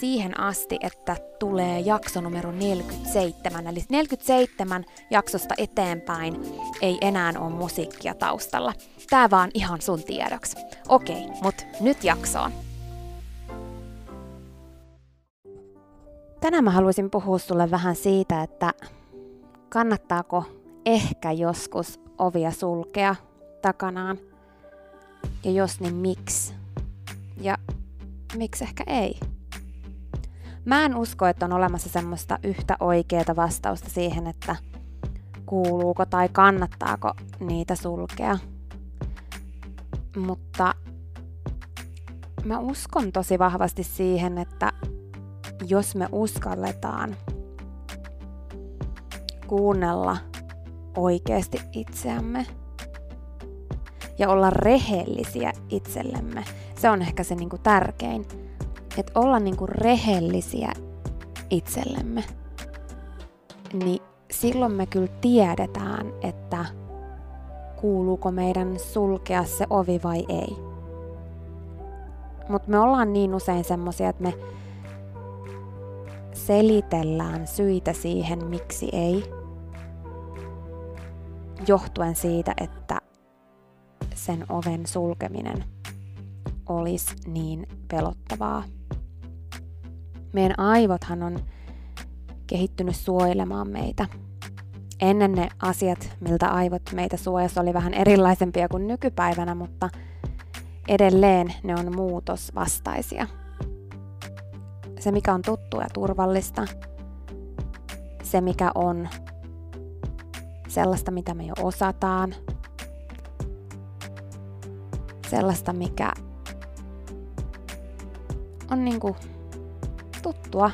siihen asti, että tulee jakso numero 47. Eli 47 jaksosta eteenpäin ei enää ole musiikkia taustalla. Tää vaan ihan sun tiedoksi. Okei, mut nyt jaksoon. Tänään mä haluaisin puhua sulle vähän siitä, että kannattaako ehkä joskus ovia sulkea takanaan. Ja jos niin miksi? Ja miksi ehkä ei? Mä en usko, että on olemassa semmoista yhtä oikeaa vastausta siihen, että kuuluuko tai kannattaako niitä sulkea. Mutta mä uskon tosi vahvasti siihen, että jos me uskalletaan kuunnella oikeasti itseämme ja olla rehellisiä itsellemme, se on ehkä se niinku tärkein että olla niinku rehellisiä itsellemme, niin silloin me kyllä tiedetään, että kuuluuko meidän sulkea se ovi vai ei. Mutta me ollaan niin usein semmoisia, että me selitellään syitä siihen, miksi ei, johtuen siitä, että sen oven sulkeminen olisi niin pelottavaa. Meidän aivothan on kehittynyt suojelemaan meitä. Ennen ne asiat, miltä aivot meitä suojasi, oli vähän erilaisempia kuin nykypäivänä, mutta edelleen ne on muutosvastaisia. Se, mikä on tuttu ja turvallista, se, mikä on sellaista, mitä me jo osataan, sellaista, mikä on niinku tuttua,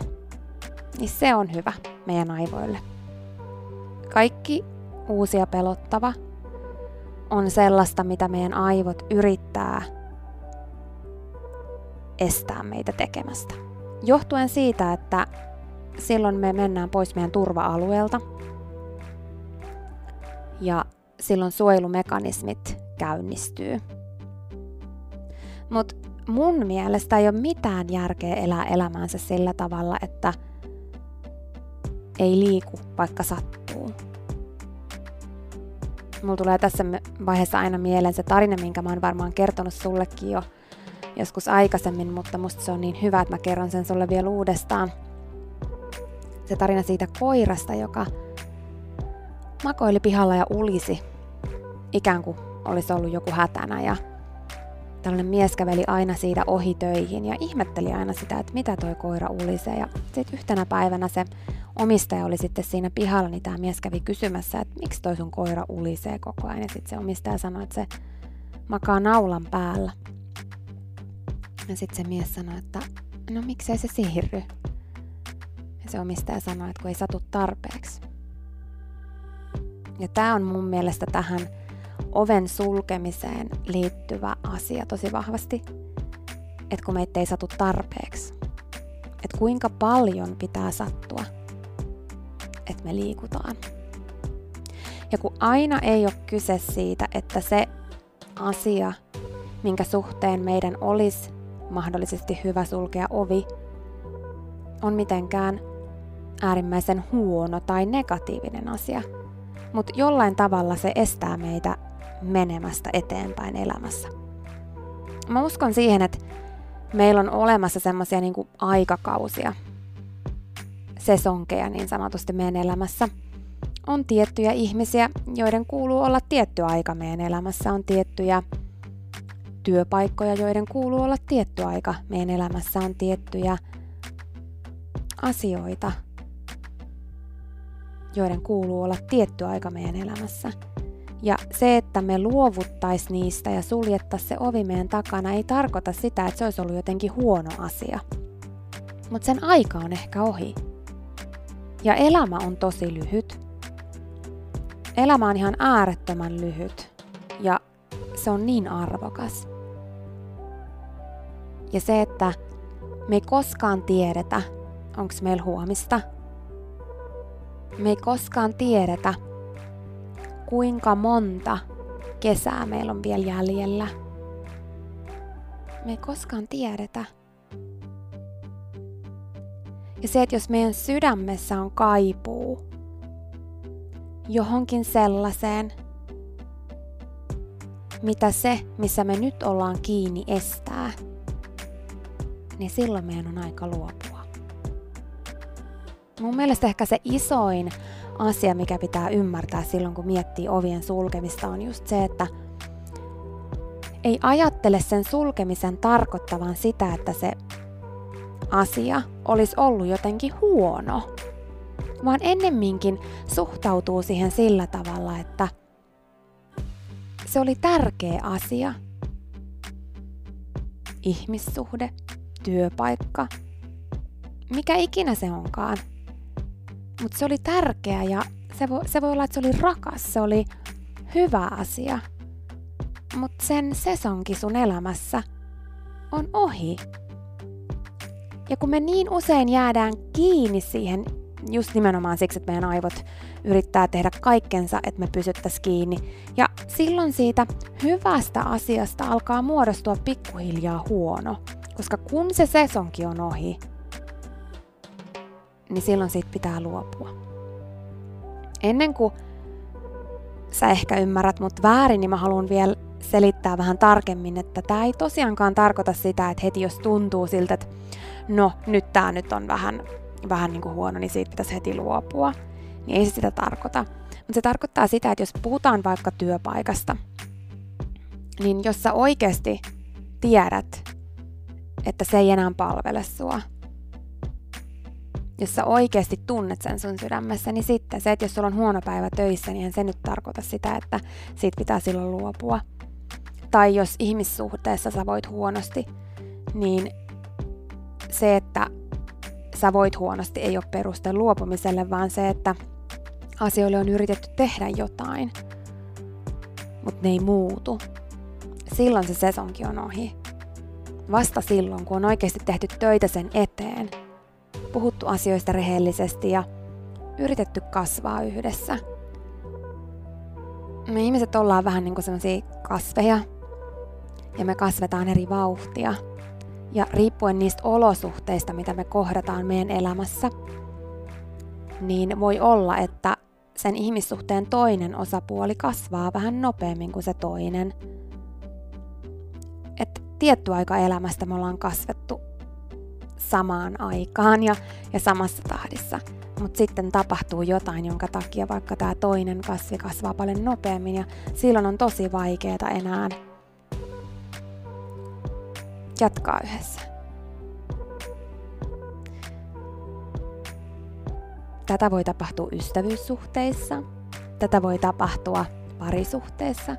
niin se on hyvä meidän aivoille. Kaikki uusi ja pelottava on sellaista, mitä meidän aivot yrittää estää meitä tekemästä. Johtuen siitä, että silloin me mennään pois meidän turva-alueelta ja silloin suojelumekanismit käynnistyy. Mutta mun mielestä ei ole mitään järkeä elää elämäänsä sillä tavalla, että ei liiku, vaikka sattuu. Mulla tulee tässä vaiheessa aina mieleen se tarina, minkä mä oon varmaan kertonut sullekin jo joskus aikaisemmin, mutta musta se on niin hyvä, että mä kerron sen sulle vielä uudestaan. Se tarina siitä koirasta, joka makoili pihalla ja ulisi, ikään kuin olisi ollut joku hätänä ja tällainen mies käveli aina siitä ohi töihin ja ihmetteli aina sitä, että mitä toi koira ulisee. Ja sitten yhtenä päivänä se omistaja oli sitten siinä pihalla, niin tämä mies kävi kysymässä, että miksi toi sun koira ulisee koko ajan. Ja sitten se omistaja sanoi, että se makaa naulan päällä. Ja sitten se mies sanoi, että no miksei se siirry. Ja se omistaja sanoi, että kun ei satu tarpeeksi. Ja tämä on mun mielestä tähän oven sulkemiseen liittyvä asia tosi vahvasti, että kun meitä ei satu tarpeeksi, että kuinka paljon pitää sattua, että me liikutaan. Ja kun aina ei ole kyse siitä, että se asia, minkä suhteen meidän olisi mahdollisesti hyvä sulkea ovi, on mitenkään äärimmäisen huono tai negatiivinen asia. Mutta jollain tavalla se estää meitä menemästä eteenpäin elämässä. Mä uskon siihen, että meillä on olemassa semmoisia niin aikakausia, sesonkeja niin sanotusti meidän elämässä. On tiettyjä ihmisiä, joiden kuuluu olla tietty aika meidän elämässä. On tiettyjä työpaikkoja, joiden kuuluu olla tietty aika meidän elämässä. On tiettyjä asioita, joiden kuuluu olla tietty aika meidän elämässä. Ja se, että me luovuttais niistä ja suljettais se ovi meidän takana, ei tarkoita sitä, että se olisi ollut jotenkin huono asia. Mutta sen aika on ehkä ohi. Ja elämä on tosi lyhyt. Elämä on ihan äärettömän lyhyt. Ja se on niin arvokas. Ja se, että me ei koskaan tiedetä, onko meillä huomista. Me ei koskaan tiedetä, kuinka monta kesää meillä on vielä jäljellä. Me ei koskaan tiedetä. Ja se, että jos meidän sydämessä on kaipuu johonkin sellaiseen, mitä se, missä me nyt ollaan kiinni, estää, niin silloin meidän on aika luopua. Mun mielestä ehkä se isoin asia, mikä pitää ymmärtää silloin, kun miettii ovien sulkemista, on just se, että ei ajattele sen sulkemisen tarkoittavan sitä, että se asia olisi ollut jotenkin huono, vaan ennemminkin suhtautuu siihen sillä tavalla, että se oli tärkeä asia. Ihmissuhde, työpaikka, mikä ikinä se onkaan. Mutta se oli tärkeä ja se voi, se voi olla, että se oli rakas, se oli hyvä asia. Mutta sen sesonki sun elämässä on ohi. Ja kun me niin usein jäädään kiinni siihen, just nimenomaan siksi, että meidän aivot yrittää tehdä kaikkensa, että me pysyttäisiin kiinni. Ja silloin siitä hyvästä asiasta alkaa muodostua pikkuhiljaa huono. Koska kun se sesonki on ohi, niin silloin siitä pitää luopua. Ennen kuin sä ehkä ymmärrät mut väärin, niin mä haluan vielä selittää vähän tarkemmin, että tämä ei tosiaankaan tarkoita sitä, että heti jos tuntuu siltä, että no nyt tämä nyt on vähän, vähän niin kuin huono, niin siitä pitäisi heti luopua. Niin ei se sitä tarkoita. Mutta se tarkoittaa sitä, että jos puhutaan vaikka työpaikasta, niin jos sä oikeasti tiedät, että se ei enää palvele sua, jos sä oikeasti tunnet sen sun sydämessä, niin sitten se, että jos sulla on huono päivä töissä, niin se nyt tarkoita sitä, että siitä pitää silloin luopua. Tai jos ihmissuhteessa sä voit huonosti, niin se, että sä voit huonosti, ei ole peruste luopumiselle, vaan se, että asioille on yritetty tehdä jotain, mutta ne ei muutu. Silloin se sesonki on ohi. vasta silloin, kun on oikeasti tehty töitä sen eteen, puhuttu asioista rehellisesti ja yritetty kasvaa yhdessä. Me ihmiset ollaan vähän niin kuin sellaisia kasveja, ja me kasvetaan eri vauhtia. Ja riippuen niistä olosuhteista, mitä me kohdataan meidän elämässä, niin voi olla, että sen ihmissuhteen toinen osapuoli kasvaa vähän nopeammin kuin se toinen. Et tietty aika elämästä me ollaan kasvettu samaan aikaan ja, ja samassa tahdissa. Mutta sitten tapahtuu jotain, jonka takia vaikka tämä toinen kasvi kasvaa paljon nopeammin ja silloin on tosi vaikeaa enää jatkaa yhdessä. Tätä voi tapahtua ystävyyssuhteissa, tätä voi tapahtua parisuhteessa,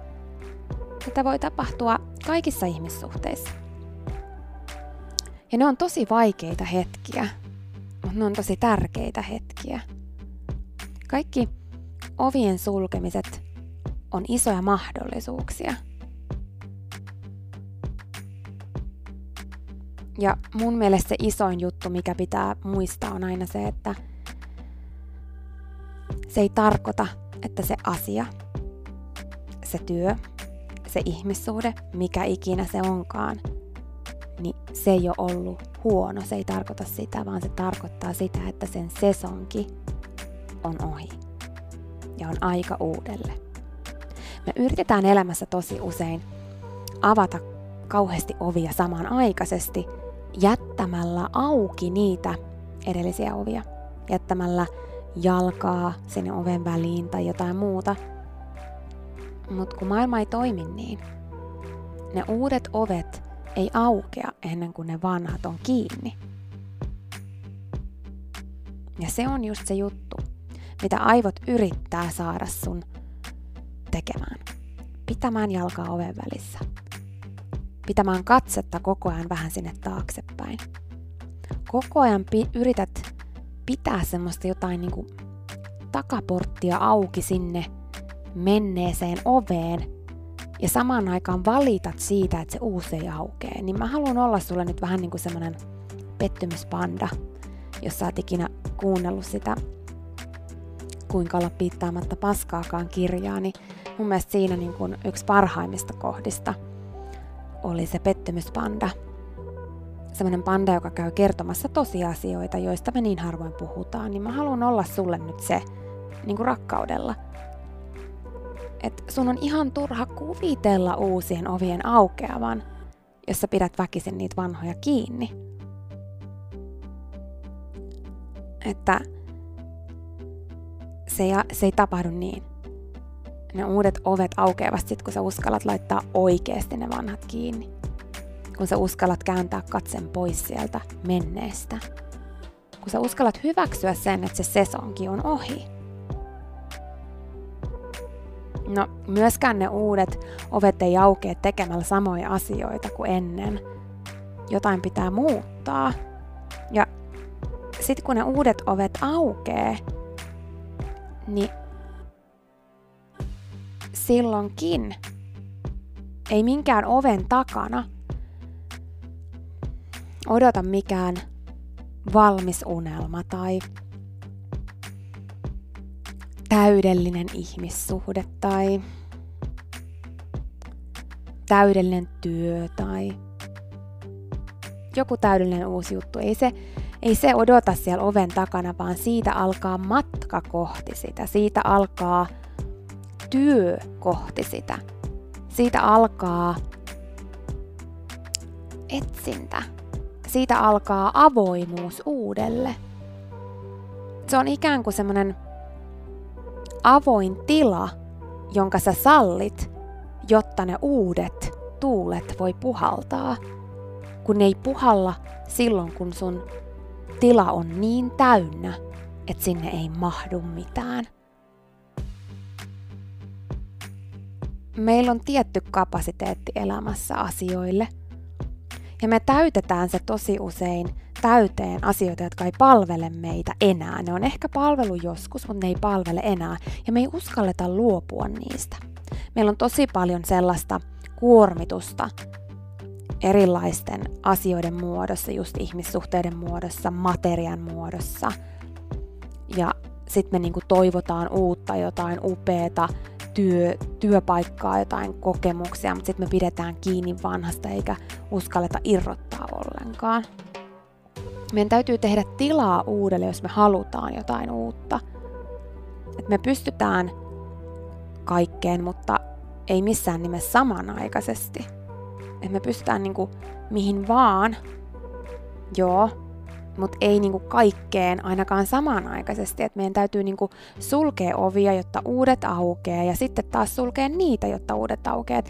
tätä voi tapahtua kaikissa ihmissuhteissa. Ja ne on tosi vaikeita hetkiä, mutta ne on tosi tärkeitä hetkiä. Kaikki ovien sulkemiset on isoja mahdollisuuksia. Ja mun mielestä se isoin juttu, mikä pitää muistaa, on aina se, että – se ei tarkoita, että se asia, se työ, se ihmissuhde, mikä ikinä se onkaan, se ei ole ollut huono. Se ei tarkoita sitä, vaan se tarkoittaa sitä, että sen sesonki on ohi ja on aika uudelle. Me yritetään elämässä tosi usein avata kauheasti ovia samanaikaisesti jättämällä auki niitä edellisiä ovia, jättämällä jalkaa sinne oven väliin tai jotain muuta. Mutta kun maailma ei toimi niin, ne uudet ovet ei aukea ennen kuin ne vanhat on kiinni. Ja se on just se juttu, mitä aivot yrittää saada sun tekemään. Pitämään jalkaa oven välissä. Pitämään katsetta koko ajan vähän sinne taaksepäin. Koko ajan pi- yrität pitää semmoista jotain niin kuin takaporttia auki sinne menneeseen oveen ja samaan aikaan valitat siitä, että se uusi ei aukee, niin mä haluan olla sulle nyt vähän niin kuin semmoinen pettymyspanda, jos sä oot ikinä kuunnellut sitä kuinka olla piittaamatta paskaakaan kirjaa, niin mun mielestä siinä niin kuin yksi parhaimmista kohdista oli se pettymyspanda – semmoinen panda, joka käy kertomassa tosiasioita, joista me niin harvoin puhutaan, niin mä haluan olla sulle nyt se niin kuin rakkaudella. Et sun on ihan turha kuvitella uusien ovien aukeavan, jos sä pidät väkisin niitä vanhoja kiinni. Että se ei, se ei tapahdu niin. Ne uudet ovet aukeavat sit, kun sä uskallat laittaa oikeasti ne vanhat kiinni kun sä uskallat kääntää katsen pois sieltä menneestä. Kun sä uskallat hyväksyä sen, että se sesonki on ohi. No, myöskään ne uudet ovet ei aukea tekemällä samoja asioita kuin ennen. Jotain pitää muuttaa. Ja sitten kun ne uudet ovet aukee, niin silloinkin ei minkään oven takana odota mikään valmis unelma tai täydellinen ihmissuhde tai täydellinen työ tai joku täydellinen uusi juttu. Ei se, ei se odota siellä oven takana, vaan siitä alkaa matka kohti sitä. Siitä alkaa työ kohti sitä. Siitä alkaa etsintä siitä alkaa avoimuus uudelle. Se on ikään kuin semmoinen avoin tila, jonka sä sallit, jotta ne uudet tuulet voi puhaltaa. Kun ne ei puhalla silloin, kun sun tila on niin täynnä, että sinne ei mahdu mitään. Meillä on tietty kapasiteetti elämässä asioille – ja me täytetään se tosi usein täyteen asioita, jotka ei palvele meitä enää. Ne on ehkä palvelu joskus, mutta ne ei palvele enää. Ja me ei uskalleta luopua niistä. Meillä on tosi paljon sellaista kuormitusta, erilaisten asioiden muodossa, just ihmissuhteiden muodossa, materian muodossa. Ja sitten me niinku toivotaan uutta, jotain upeata, työ, työpaikkaa, jotain kokemuksia, mutta sitten me pidetään kiinni vanhasta eikä uskalleta irrottaa ollenkaan. Meidän täytyy tehdä tilaa uudelle, jos me halutaan jotain uutta. Et me pystytään kaikkeen, mutta ei missään nimessä samanaikaisesti. Et me pystytään niinku mihin vaan, joo, mutta ei niinku kaikkeen ainakaan samanaikaisesti. Et meidän täytyy niinku sulkea ovia, jotta uudet aukeaa, ja sitten taas sulkea niitä, jotta uudet aukeaa.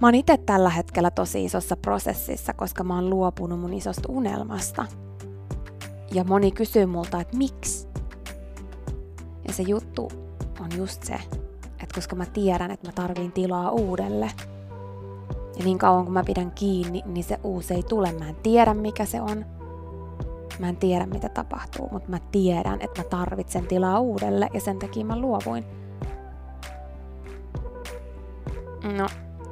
Mä oon itse tällä hetkellä tosi isossa prosessissa, koska mä oon luopunut mun isosta unelmasta. Ja moni kysyy multa, että miksi? Ja se juttu on just se, että koska mä tiedän, että mä tarviin tilaa uudelle. Ja niin kauan kun mä pidän kiinni, niin se uusi ei tule. Mä en tiedä mikä se on. Mä en tiedä mitä tapahtuu, mutta mä tiedän, että mä tarvitsen tilaa uudelle ja sen takia mä luovuin. No,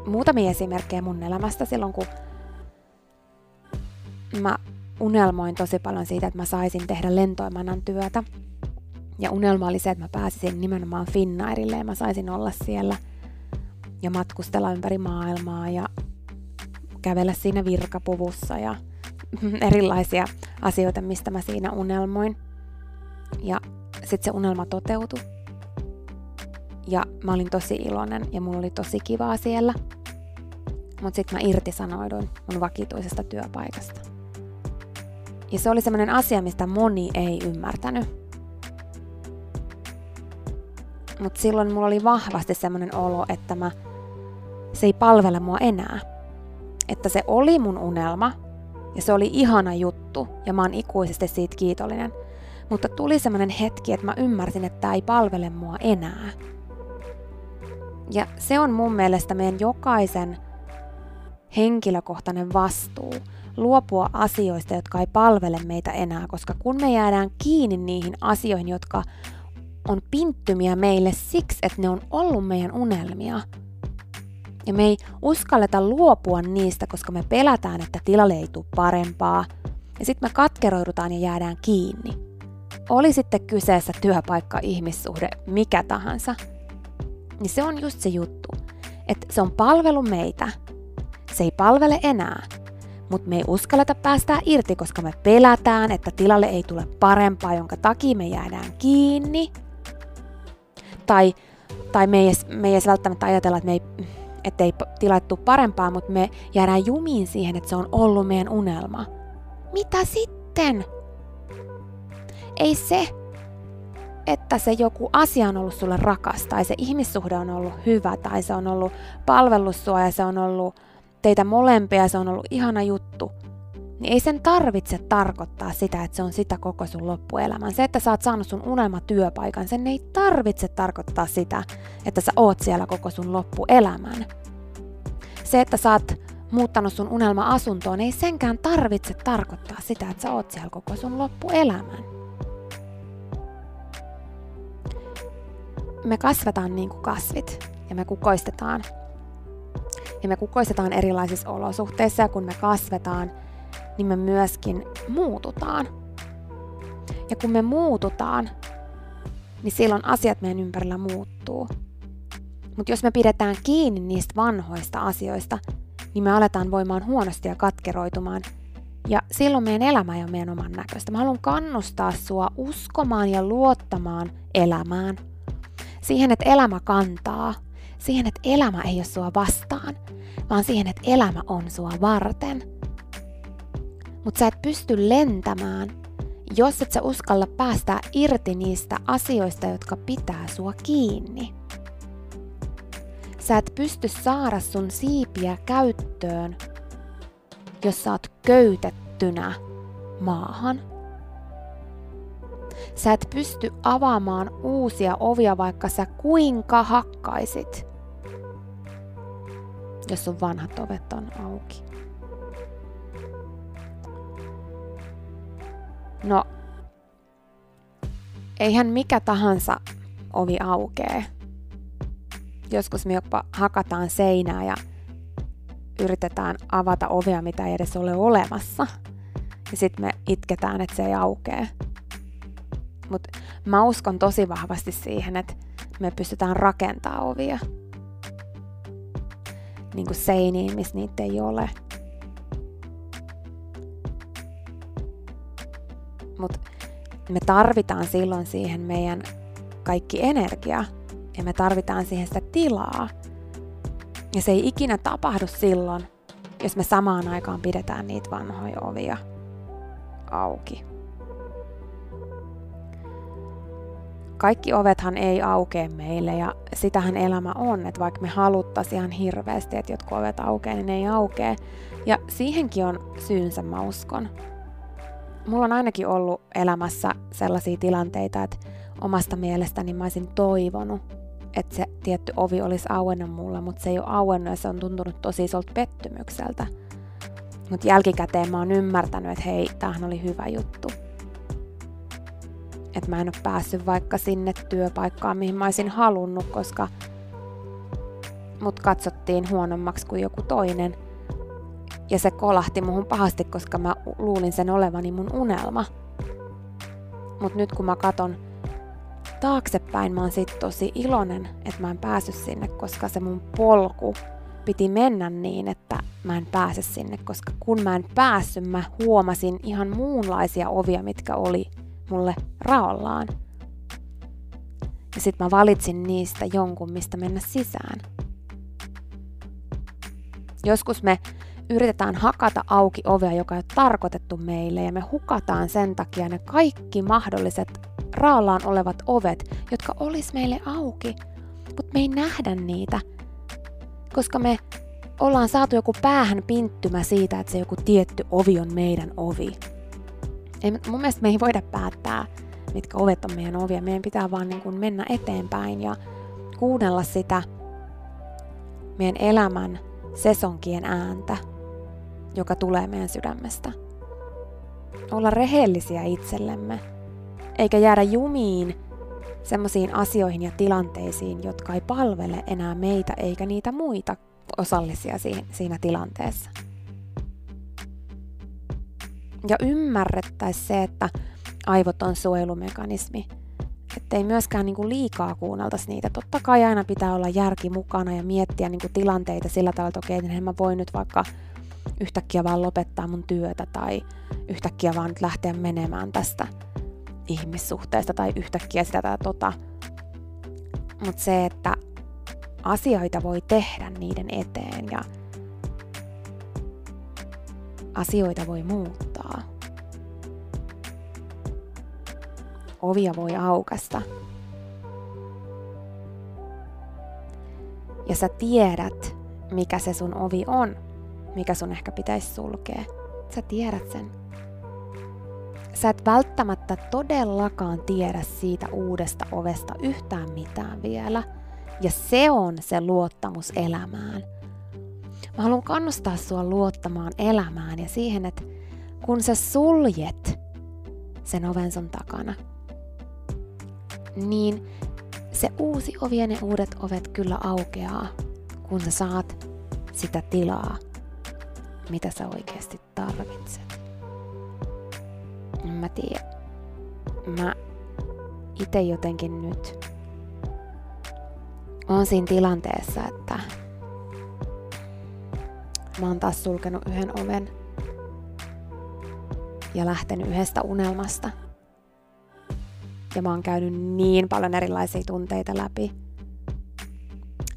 muutamia esimerkkejä mun elämästä silloin, kun mä unelmoin tosi paljon siitä, että mä saisin tehdä lentoimannan työtä. Ja unelma oli se, että mä pääsisin nimenomaan Finnairille ja mä saisin olla siellä ja matkustella ympäri maailmaa ja kävellä siinä virkapuvussa ja erilaisia asioita, mistä mä siinä unelmoin. Ja sitten se unelma toteutui. Ja mä olin tosi iloinen ja mulla oli tosi kivaa siellä. Mutta sitten mä irtisanoiduin mun vakituisesta työpaikasta. Ja se oli semmoinen asia, mistä moni ei ymmärtänyt. Mutta silloin mulla oli vahvasti semmoinen olo, että mä, se ei palvele mua enää. Että se oli mun unelma, ja se oli ihana juttu, ja mä oon ikuisesti siitä kiitollinen. Mutta tuli semmoinen hetki, että mä ymmärsin, että tämä ei palvele mua enää. Ja se on mun mielestä meidän jokaisen henkilökohtainen vastuu luopua asioista, jotka ei palvele meitä enää, koska kun me jäädään kiinni niihin asioihin, jotka on pinttymiä meille siksi, että ne on ollut meidän unelmia, ja me ei uskalleta luopua niistä, koska me pelätään, että tilalle ei tule parempaa. Ja sitten me katkeroidutaan ja jäädään kiinni. Oli sitten kyseessä työpaikka, ihmissuhde, mikä tahansa. Niin se on just se juttu, että se on palvelu meitä. Se ei palvele enää, mutta me ei uskalleta päästää irti, koska me pelätään, että tilalle ei tule parempaa, jonka takia me jäädään kiinni. Tai, tai me ei, edes, me ei edes välttämättä ajatella, että me ei ettei tilattu parempaa, mutta me jäädään jumiin siihen, että se on ollut meidän unelma. Mitä sitten? Ei se, että se joku asia on ollut sulle rakas, tai se ihmissuhde on ollut hyvä, tai se on ollut palvelussua ja se on ollut teitä molempia se on ollut ihana juttu, niin ei sen tarvitse tarkoittaa sitä, että se on sitä koko sun loppuelämän. Se, että sä oot saanut sun unelmatyöpaikan, sen ei tarvitse tarkoittaa sitä, että sä oot siellä koko sun loppuelämän. Se, että sä oot muuttanut sun unelma-asuntoon, ei senkään tarvitse tarkoittaa sitä, että sä oot siellä koko sun loppuelämän. Me kasvetaan niin kuin kasvit ja me kukoistetaan. Ja me kukoistetaan erilaisissa olosuhteissa ja kun me kasvetaan, niin me myöskin muututaan. Ja kun me muututaan, niin silloin asiat meidän ympärillä muuttuu. Mutta jos me pidetään kiinni niistä vanhoista asioista, niin me aletaan voimaan huonosti ja katkeroitumaan. Ja silloin meidän elämä ei ole meidän oman näköistä. Mä haluan kannustaa sua uskomaan ja luottamaan elämään. Siihen, että elämä kantaa. Siihen, että elämä ei ole sua vastaan, vaan siihen, että elämä on sua varten. Mutta sä et pysty lentämään, jos et sä uskalla päästää irti niistä asioista, jotka pitää sua kiinni. Sä et pysty saada sun siipiä käyttöön, jos sä oot köytettynä maahan. Sä et pysty avaamaan uusia ovia, vaikka sä kuinka hakkaisit, jos sun vanhat ovet on auki. No, eihän mikä tahansa ovi aukee. Joskus me jopa hakataan seinää ja yritetään avata ovea, mitä ei edes ole olemassa. Ja sitten me itketään, että se ei aukee. Mutta mä uskon tosi vahvasti siihen, että me pystytään rakentamaan ovia. Niin kuin seiniin, missä niitä ei ole. Mutta me tarvitaan silloin siihen meidän kaikki energia ja me tarvitaan siihen sitä tilaa. Ja se ei ikinä tapahdu silloin, jos me samaan aikaan pidetään niitä vanhoja ovia auki. Kaikki ovethan ei aukee meille ja sitähän elämä on, että vaikka me haluttaisiin ihan hirveästi, että jotkut ovet aukeaa, niin ne ei aukee. Ja siihenkin on syynsä, mä uskon. Mulla on ainakin ollut elämässä sellaisia tilanteita, että omasta mielestäni mä olisin toivonut, että se tietty ovi olisi auennut mulle, mutta se ei ole auennut ja se on tuntunut tosi isolta pettymykseltä. Mutta jälkikäteen mä oon ymmärtänyt, että hei, tämähän oli hyvä juttu. Että mä en ole päässyt vaikka sinne työpaikkaan, mihin mä olisin halunnut, koska mut katsottiin huonommaksi kuin joku toinen. Ja se kolahti muhun pahasti, koska mä luulin sen olevani mun unelma. Mutta nyt kun mä katon taaksepäin, mä oon sit tosi iloinen, että mä en päässyt sinne, koska se mun polku piti mennä niin, että mä en pääse sinne, koska kun mä en päässyt, mä huomasin ihan muunlaisia ovia, mitkä oli mulle raollaan. Ja sit mä valitsin niistä jonkun, mistä mennä sisään. Joskus me yritetään hakata auki ovea, joka on tarkoitettu meille, ja me hukataan sen takia ne kaikki mahdolliset raollaan olevat ovet, jotka olis meille auki, mutta me ei nähdä niitä, koska me ollaan saatu joku päähän pinttymä siitä, että se joku tietty ovi on meidän ovi. Ei, mun mielestä me ei voida päättää, mitkä ovet on meidän ovia. Meidän pitää vaan niin kuin mennä eteenpäin ja kuunnella sitä meidän elämän sesonkien ääntä, joka tulee meidän sydämestä. Olla rehellisiä itsellemme, eikä jäädä jumiin semmoisiin asioihin ja tilanteisiin, jotka ei palvele enää meitä eikä niitä muita osallisia siinä tilanteessa. Ja ymmärrettäisiin se, että aivot on suojelumekanismi. Että ei myöskään niin kuin liikaa kuunneltaisi niitä. Totta kai aina pitää olla järki mukana ja miettiä niin kuin tilanteita sillä tavalla, että okei, niin mä voin nyt vaikka yhtäkkiä vaan lopettaa mun työtä tai yhtäkkiä vaan nyt lähteä menemään tästä ihmissuhteesta tai yhtäkkiä sitä tai tota. Mutta se, että asioita voi tehdä niiden eteen ja asioita voi muuttaa. Ovia voi aukasta. Ja sä tiedät, mikä se sun ovi on, mikä sun ehkä pitäisi sulkea. Sä tiedät sen. Sä et välttämättä todellakaan tiedä siitä uudesta ovesta yhtään mitään vielä. Ja se on se luottamus elämään. Mä haluan kannustaa sua luottamaan elämään ja siihen, että kun sä suljet sen oven sun takana, niin se uusi ovi ja ne uudet ovet kyllä aukeaa, kun sä saat sitä tilaa, mitä sä oikeasti tarvitset. Mä tiedä. Mä itse jotenkin nyt oon siinä tilanteessa, että mä oon taas sulkenut yhden oven ja lähtenyt yhdestä unelmasta. Ja mä oon käynyt niin paljon erilaisia tunteita läpi.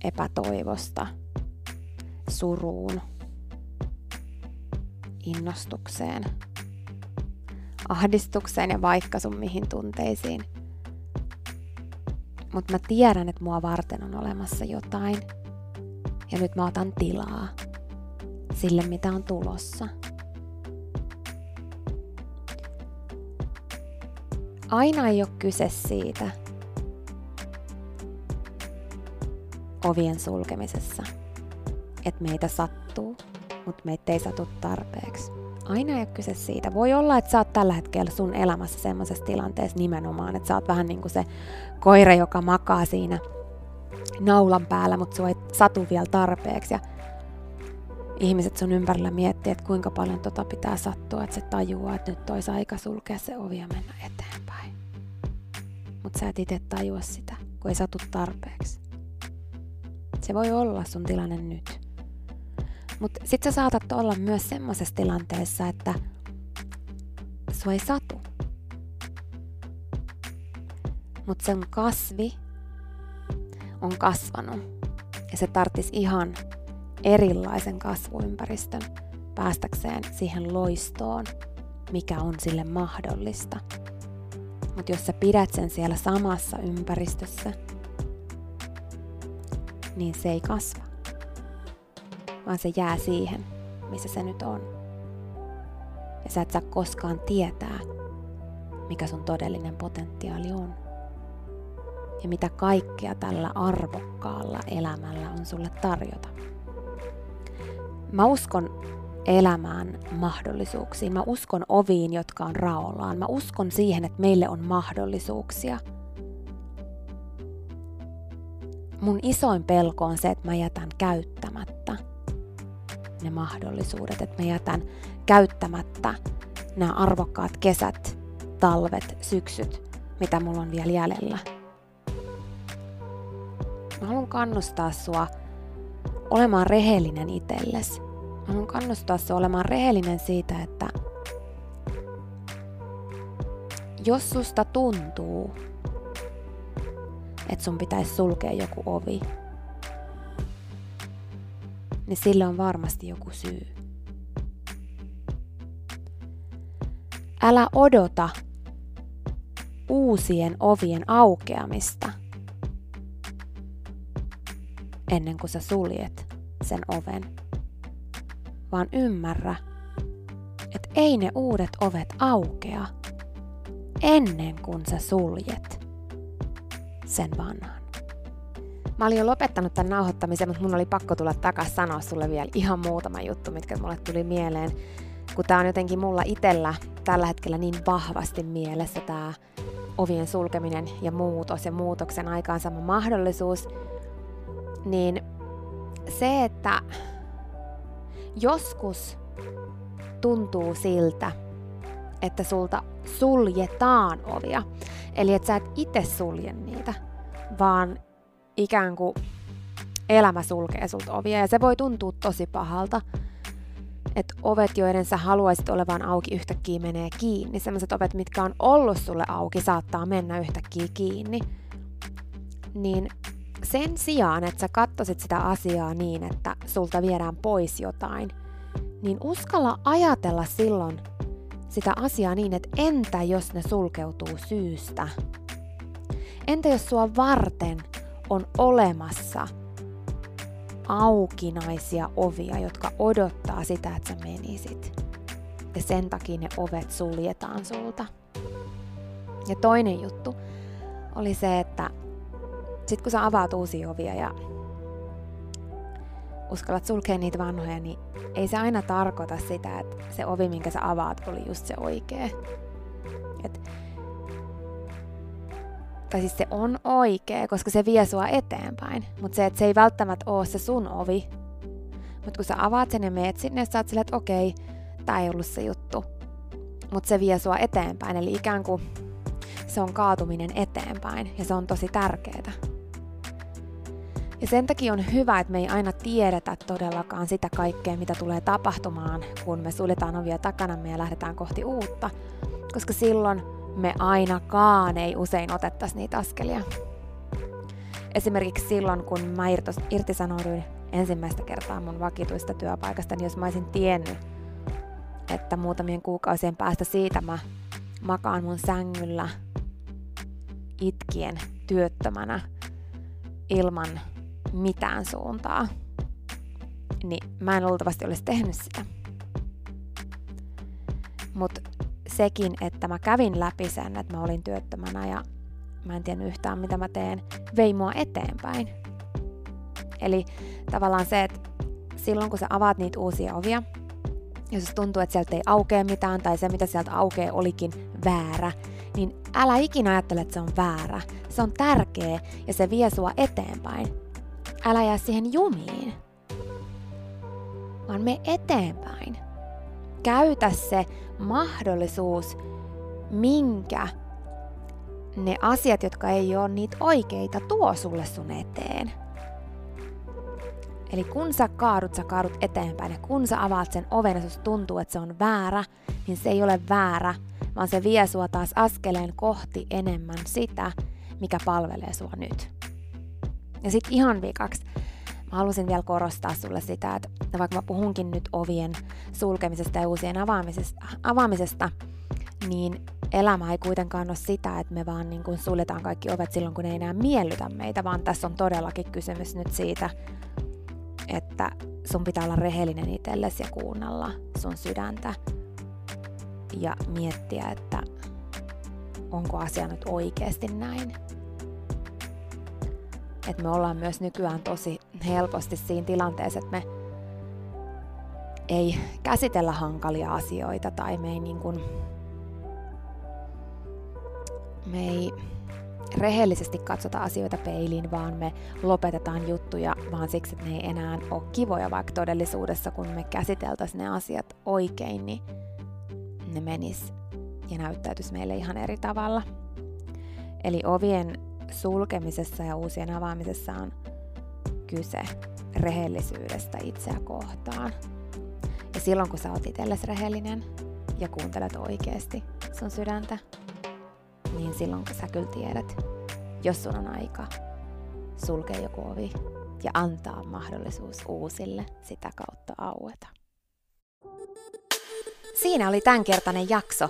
Epätoivosta, suruun, innostukseen, ahdistukseen ja vaikka sun mihin tunteisiin. Mutta mä tiedän, että mua varten on olemassa jotain. Ja nyt mä otan tilaa sille, mitä on tulossa. Aina ei ole kyse siitä ovien sulkemisessa, että meitä sattuu, mutta meitä ei satu tarpeeksi. Aina ei ole kyse siitä. Voi olla, että sä oot tällä hetkellä sun elämässä semmoisessa tilanteessa nimenomaan, että sä oot vähän niin kuin se koira, joka makaa siinä naulan päällä, mutta sua ei satu vielä tarpeeksi. Ja ihmiset sun ympärillä miettii, että kuinka paljon tota pitää sattua, että se tajuaa, että nyt olisi aika sulkea se ovi ja mennä eteenpäin. Mutta sä et itse tajua sitä, kun ei satu tarpeeksi. Se voi olla sun tilanne nyt. Mutta sit sä saatat olla myös semmoisessa tilanteessa, että sua ei satu. Mutta sen kasvi on kasvanut ja se tarttis ihan erilaisen kasvuympäristön päästäkseen siihen loistoon, mikä on sille mahdollista. Mutta jos sä pidät sen siellä samassa ympäristössä, niin se ei kasva, vaan se jää siihen, missä se nyt on. Ja sä et saa koskaan tietää, mikä sun todellinen potentiaali on. Ja mitä kaikkea tällä arvokkaalla elämällä on sulle tarjota. Mä uskon elämään mahdollisuuksiin. Mä uskon oviin, jotka on raollaan. Mä uskon siihen, että meille on mahdollisuuksia. Mun isoin pelko on se, että mä jätän käyttämättä ne mahdollisuudet, että mä jätän käyttämättä nämä arvokkaat kesät, talvet, syksyt, mitä mulla on vielä jäljellä. Mä haluan kannustaa sua olemaan rehellinen itsellesi. Mä haluan kannustaa sua olemaan rehellinen siitä, että jos susta tuntuu, että sun pitäisi sulkea joku ovi, niin sille on varmasti joku syy. Älä odota uusien ovien aukeamista ennen kuin sä suljet sen oven, vaan ymmärrä, että ei ne uudet ovet aukea ennen kuin sä suljet sen vanhan. Mä olin jo lopettanut tämän nauhoittamisen, mutta mun oli pakko tulla takas sanoa sulle vielä ihan muutama juttu, mitkä mulle tuli mieleen. Kun tää on jotenkin mulla itellä tällä hetkellä niin vahvasti mielessä tää ovien sulkeminen ja muutos ja muutoksen aikaansama mahdollisuus, niin se, että joskus tuntuu siltä, että sulta suljetaan ovia. Eli että sä et itse sulje niitä, vaan ikään kuin elämä sulkee sulta ovia. Ja se voi tuntua tosi pahalta, että ovet, joiden sä haluaisit olevan auki, yhtäkkiä menee kiinni. Sellaiset ovet, mitkä on ollut sulle auki, saattaa mennä yhtäkkiä kiinni. Niin sen sijaan, että sä katsoisit sitä asiaa niin, että sulta viedään pois jotain, niin uskalla ajatella silloin sitä asiaa niin, että entä jos ne sulkeutuu syystä? Entä jos sua varten on olemassa aukinaisia ovia, jotka odottaa sitä, että sä menisit. Ja sen takia ne ovet suljetaan sulta. Ja toinen juttu oli se, että sit kun sä avaat uusia ovia ja uskallat sulkea niitä vanhoja, niin ei se aina tarkoita sitä, että se ovi, minkä sä avaat, oli just se oikea. Et, tai siis se on oikea, koska se vie sua eteenpäin. Mutta se, että se ei välttämättä ole se sun ovi. Mutta kun sä avaat sen ja meet sinne, sä oot silleen, että okei, tää ei ollut se juttu. Mutta se vie sua eteenpäin, eli ikään kuin se on kaatuminen eteenpäin, ja se on tosi tärkeää. Ja sen takia on hyvä, että me ei aina tiedetä todellakaan sitä kaikkea, mitä tulee tapahtumaan, kun me suljetaan ovia takana ja lähdetään kohti uutta, koska silloin me ainakaan ei usein otettaisi niitä askelia. Esimerkiksi silloin, kun mä irtisanouduin ensimmäistä kertaa mun vakituista työpaikasta, niin jos mä olisin tiennyt, että muutamien kuukausien päästä siitä mä makaan mun sängyllä itkien työttömänä ilman mitään suuntaa, niin mä en luultavasti olisi tehnyt sitä. Mutta sekin, että mä kävin läpi sen, että mä olin työttömänä ja mä en tiennyt yhtään mitä mä teen, vei mua eteenpäin. Eli tavallaan se, että silloin kun sä avaat niitä uusia ovia, jos tuntuu, että sieltä ei aukee mitään tai se mitä sieltä aukee olikin väärä, niin älä ikinä ajattele, että se on väärä. Se on tärkeä ja se vie sua eteenpäin älä jää siihen jumiin. vaan me eteenpäin. Käytä se mahdollisuus, minkä ne asiat, jotka ei ole niitä oikeita, tuo sulle sun eteen. Eli kun sä kaadut, sä kaadut eteenpäin ja kun sä avaat sen oven ja tuntuu, että se on väärä, niin se ei ole väärä, vaan se vie sua taas askeleen kohti enemmän sitä, mikä palvelee sua nyt. Ja sitten ihan vikaksi, mä halusin vielä korostaa sulle sitä, että vaikka mä puhunkin nyt ovien sulkemisesta ja uusien avaamisesta, avaamisesta niin elämä ei kuitenkaan ole sitä, että me vaan niin kuin suljetaan kaikki ovet silloin, kun ei enää miellytä meitä, vaan tässä on todellakin kysymys nyt siitä, että sun pitää olla rehellinen itsellesi ja kuunnella sun sydäntä ja miettiä, että onko asia nyt oikeasti näin. Että me ollaan myös nykyään tosi helposti siinä tilanteessa, että me ei käsitellä hankalia asioita tai me ei niin kuin, me ei rehellisesti katsota asioita peiliin, vaan me lopetetaan juttuja vaan siksi, että ne ei enää ole kivoja, vaikka todellisuudessa kun me käsiteltäisiin ne asiat oikein, niin ne menis ja näyttäytyisi meille ihan eri tavalla. Eli ovien sulkemisessa ja uusien avaamisessa on kyse rehellisyydestä itseä kohtaan. Ja silloin kun sä oot itsellesi rehellinen ja kuuntelet oikeasti sun sydäntä, niin silloin sä kyllä tiedät, jos sun on aika sulkea joku ovi ja antaa mahdollisuus uusille sitä kautta aueta. Siinä oli tämänkertainen jakso.